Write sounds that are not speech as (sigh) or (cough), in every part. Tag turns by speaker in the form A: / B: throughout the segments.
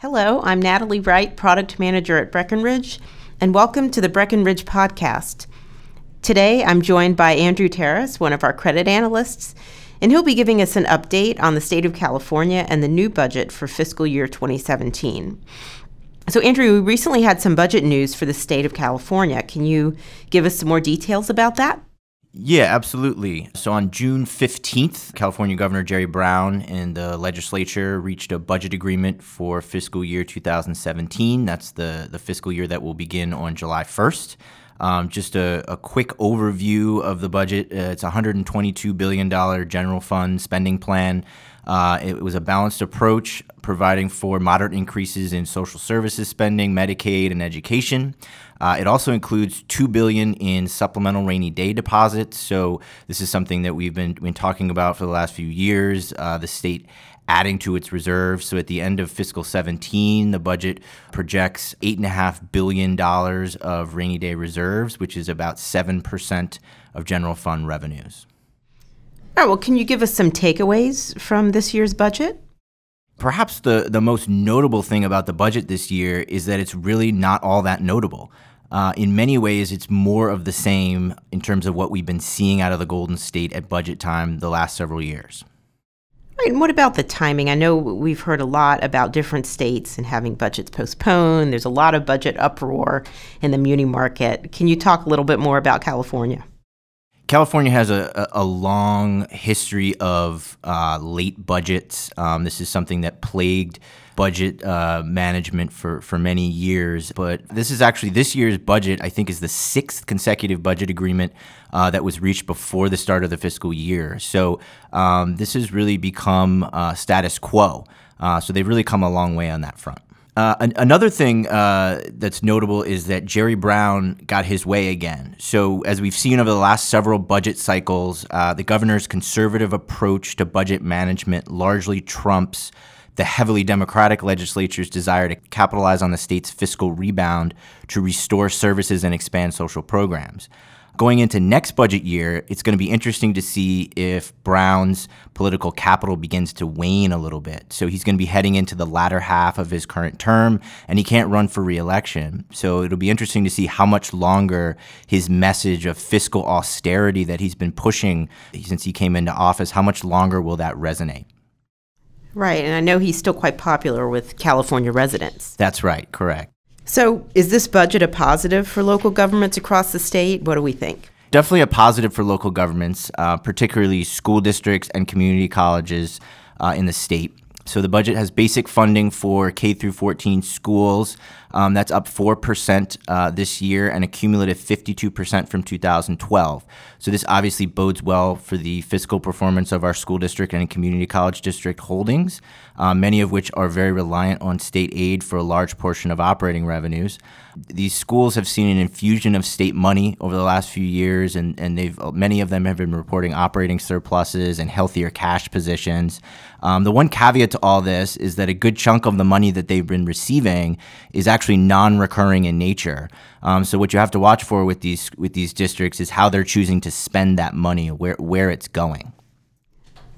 A: Hello, I'm Natalie Wright, Product Manager at Breckenridge, and welcome to the Breckenridge Podcast. Today, I'm joined by Andrew Terrace, one of our credit analysts, and he'll be giving us an update on the state of California and the new budget for fiscal year 2017. So, Andrew, we recently had some budget news for the state of California. Can you give us some more details about that?
B: Yeah, absolutely. So on June 15th, California Governor Jerry Brown and the legislature reached a budget agreement for fiscal year 2017. That's the, the fiscal year that will begin on July 1st. Um, just a, a, quick overview of the budget. Uh, it's a $122 billion general fund spending plan. Uh, it was a balanced approach, providing for moderate increases in social services spending, Medicaid, and education. Uh, it also includes two billion in supplemental rainy day deposits. So this is something that we've been been talking about for the last few years. Uh, the state adding to its reserves. So at the end of fiscal 17, the budget projects $8.5 billion of rainy day reserves, which is about 7% of general fund revenues.
A: All right, well, can you give us some takeaways from this year's budget?
B: Perhaps the, the most notable thing about the budget this year is that it's really not all that notable. Uh, in many ways, it's more of the same in terms of what we've been seeing out of the Golden State at budget time the last several years.
A: Right, and what about the timing? I know we've heard a lot about different states and having budgets postponed. There's a lot of budget uproar in the muni market. Can you talk a little bit more about California?
B: California has a, a long history of uh, late budgets. Um, this is something that plagued budget uh, management for, for many years. But this is actually this year's budget, I think, is the sixth consecutive budget agreement uh, that was reached before the start of the fiscal year. So um, this has really become uh, status quo. Uh, so they've really come a long way on that front. Uh, an- another thing uh, that's notable is that Jerry Brown got his way again. So, as we've seen over the last several budget cycles, uh, the governor's conservative approach to budget management largely trumps the heavily Democratic legislature's desire to capitalize on the state's fiscal rebound to restore services and expand social programs. Going into next budget year, it's going to be interesting to see if Brown's political capital begins to wane a little bit. So he's going to be heading into the latter half of his current term, and he can't run for reelection. So it'll be interesting to see how much longer his message of fiscal austerity that he's been pushing since he came into office, how much longer will that resonate?
A: Right, and I know he's still quite popular with California residents.
B: That's right, correct.
A: So, is this budget a positive for local governments across the state? What do we think?
B: Definitely a positive for local governments, uh, particularly school districts and community colleges uh, in the state. So the budget has basic funding for K through 14 schools. Um, that's up 4% uh, this year and a cumulative 52% from 2012. So this obviously bodes well for the fiscal performance of our school district and community college district holdings, uh, many of which are very reliant on state aid for a large portion of operating revenues. These schools have seen an infusion of state money over the last few years, and, and they've many of them have been reporting operating surpluses and healthier cash positions. Um, the one caveat to all this is that a good chunk of the money that they've been receiving is actually non-recurring in nature. Um, so what you have to watch for with these with these districts is how they're choosing to spend that money, where where it's going.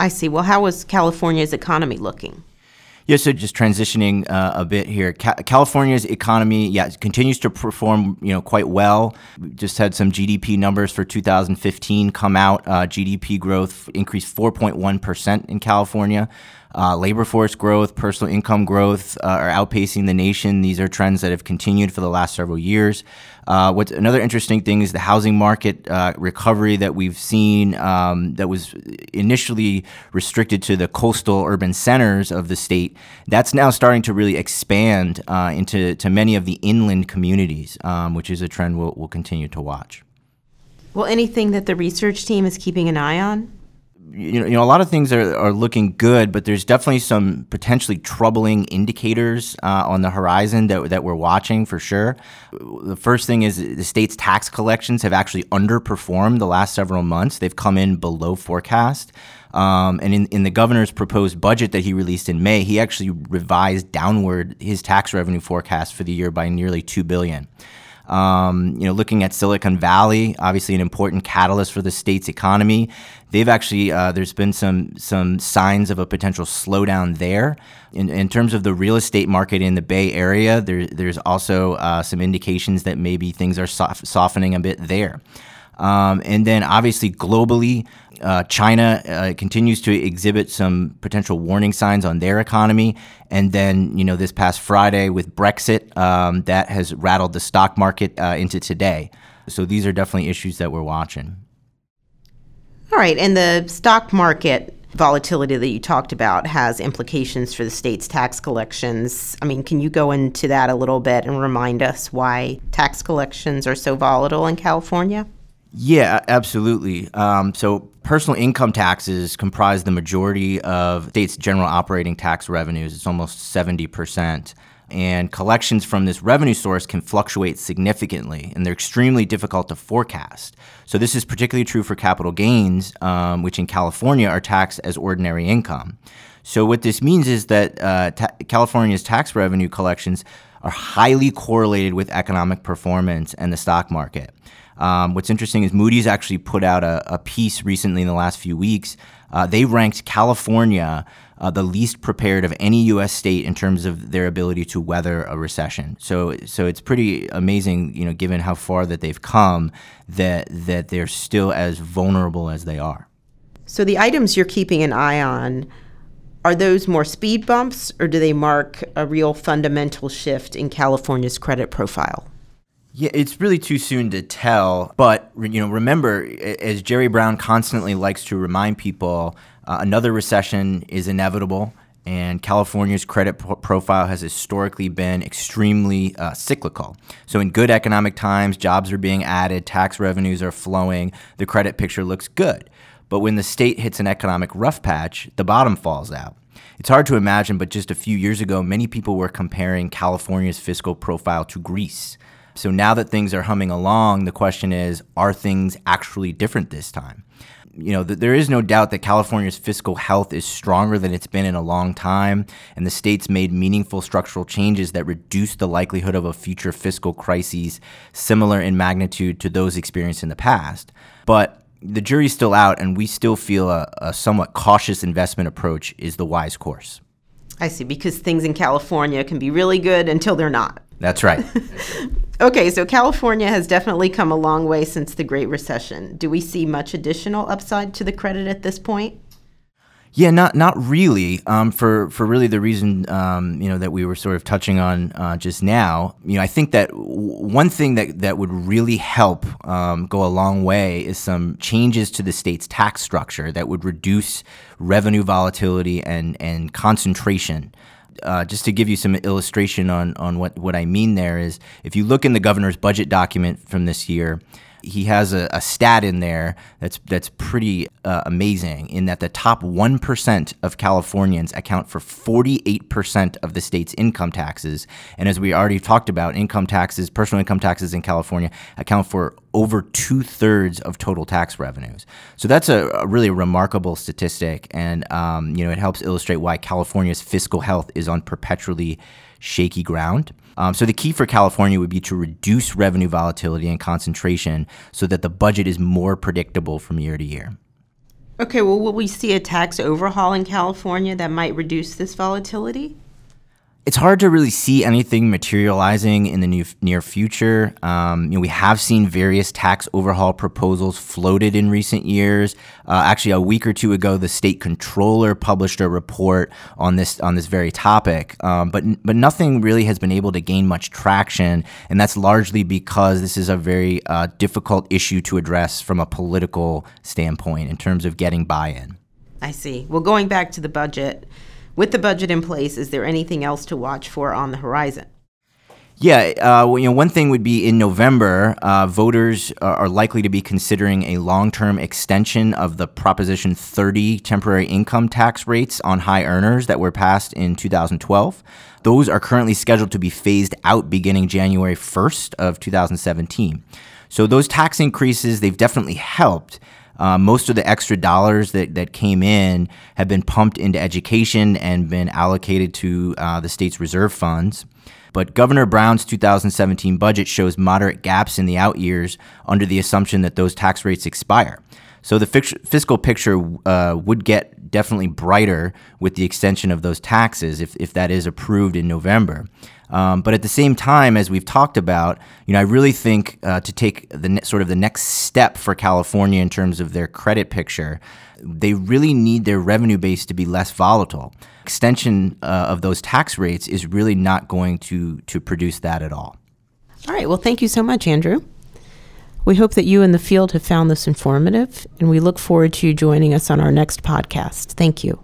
A: I see. Well, how is California's economy looking?
B: Yeah, so just transitioning uh, a bit here, Ca- California's economy, yeah, continues to perform, you know, quite well. We just had some GDP numbers for 2015 come out. Uh, GDP growth increased 4.1 percent in California. Uh, labor force growth, personal income growth uh, are outpacing the nation. These are trends that have continued for the last several years. Uh, what's another interesting thing is the housing market uh, recovery that we've seen um, that was initially restricted to the coastal urban centers of the state. That's now starting to really expand uh, into to many of the inland communities, um, which is a trend we'll, we'll continue to watch.
A: Well, anything that the research team is keeping an eye on?
B: You know, you know, a lot of things are, are looking good, but there's definitely some potentially troubling indicators uh, on the horizon that, that we're watching for sure. The first thing is the state's tax collections have actually underperformed the last several months. They've come in below forecast. Um, and in, in the governor's proposed budget that he released in May, he actually revised downward his tax revenue forecast for the year by nearly two billion. Um, you know, looking at Silicon Valley, obviously an important catalyst for the state's economy. They've actually uh, there's been some some signs of a potential slowdown there. In, in terms of the real estate market in the Bay Area, there, there's also uh, some indications that maybe things are soft, softening a bit there. Um, and then obviously globally, uh, China uh, continues to exhibit some potential warning signs on their economy. And then, you know, this past Friday with Brexit, um, that has rattled the stock market uh, into today. So these are definitely issues that we're watching.
A: All right. And the stock market volatility that you talked about has implications for the state's tax collections. I mean, can you go into that a little bit and remind us why tax collections are so volatile in California?
B: Yeah, absolutely. Um, so personal income taxes comprise the majority of state's general operating tax revenues. It's almost 70%. And collections from this revenue source can fluctuate significantly, and they're extremely difficult to forecast. So, this is particularly true for capital gains, um, which in California are taxed as ordinary income. So, what this means is that uh, ta- California's tax revenue collections are highly correlated with economic performance and the stock market. Um, what's interesting is Moody's actually put out a, a piece recently in the last few weeks. Uh, they ranked California uh, the least prepared of any U.S. state in terms of their ability to weather a recession. So, so it's pretty amazing, you know, given how far that they've come, that that they're still as vulnerable as they are.
A: So, the items you're keeping an eye on are those more speed bumps, or do they mark a real fundamental shift in California's credit profile?
B: Yeah, it's really too soon to tell. But you know, remember, as Jerry Brown constantly likes to remind people, uh, another recession is inevitable, and California's credit pro- profile has historically been extremely uh, cyclical. So, in good economic times, jobs are being added, tax revenues are flowing, the credit picture looks good. But when the state hits an economic rough patch, the bottom falls out. It's hard to imagine, but just a few years ago, many people were comparing California's fiscal profile to Greece. So now that things are humming along, the question is are things actually different this time? You know, th- there is no doubt that California's fiscal health is stronger than it's been in a long time, and the state's made meaningful structural changes that reduce the likelihood of a future fiscal crisis similar in magnitude to those experienced in the past. But the jury's still out, and we still feel a, a somewhat cautious investment approach is the wise course.
A: I see, because things in California can be really good until they're not.
B: That's right. (laughs)
A: okay, so California has definitely come a long way since the Great Recession. Do we see much additional upside to the credit at this point?
B: Yeah, not not really. Um, for for really the reason um, you know that we were sort of touching on uh, just now. You know, I think that w- one thing that that would really help um, go a long way is some changes to the state's tax structure that would reduce revenue volatility and and concentration uh, just to give you some illustration on, on what, what I mean there is if you look in the governor's budget document from this year, he has a, a, stat in there that's that's pretty uh, amazing in that the top 1% of Californians account for 48% of the state's income taxes. And as we already talked about income taxes personal income taxes in California account for over two-thirds of total tax revenues. So that's a, a really remarkable statistic. And um, you know it helps illustrate why California's fiscal health is on perpetually shaky ground um, so the key for California would be to reduce revenue volatility and concentration so that the budget is more predictable from year to year.
A: Okay, well, will we see a tax overhaul in California that might reduce this volatility?
B: It's hard to really see anything materializing in the new, near future. Um, you know, we have seen various tax overhaul proposals floated in recent years. Uh, actually, a week or two ago, the state controller published a report on this on this very topic. Um, but but nothing really has been able to gain much traction, and that's largely because this is a very uh, difficult issue to address from a political standpoint in terms of getting buy-in.
A: I see. Well, going back to the budget. With the budget in place, is there anything else to watch for on the horizon?
B: Yeah, uh, you know, one thing would be in November, uh, voters are likely to be considering a long-term extension of the Proposition 30 temporary income tax rates on high earners that were passed in 2012. Those are currently scheduled to be phased out beginning January 1st of 2017. So those tax increases, they've definitely helped. Uh, most of the extra dollars that, that came in have been pumped into education and been allocated to uh, the state's reserve funds. But Governor Brown's 2017 budget shows moderate gaps in the out years under the assumption that those tax rates expire. So the fiscal picture uh, would definitely brighter with the extension of those taxes if, if that is approved in November. Um, but at the same time, as we've talked about, you know, I really think uh, to take the ne- sort of the next step for California in terms of their credit picture, they really need their revenue base to be less volatile. Extension uh, of those tax rates is really not going to to produce that at all.
A: All right. Well, thank you so much, Andrew. We hope that you in the field have found this informative, and we look forward to you joining us on our next podcast. Thank you.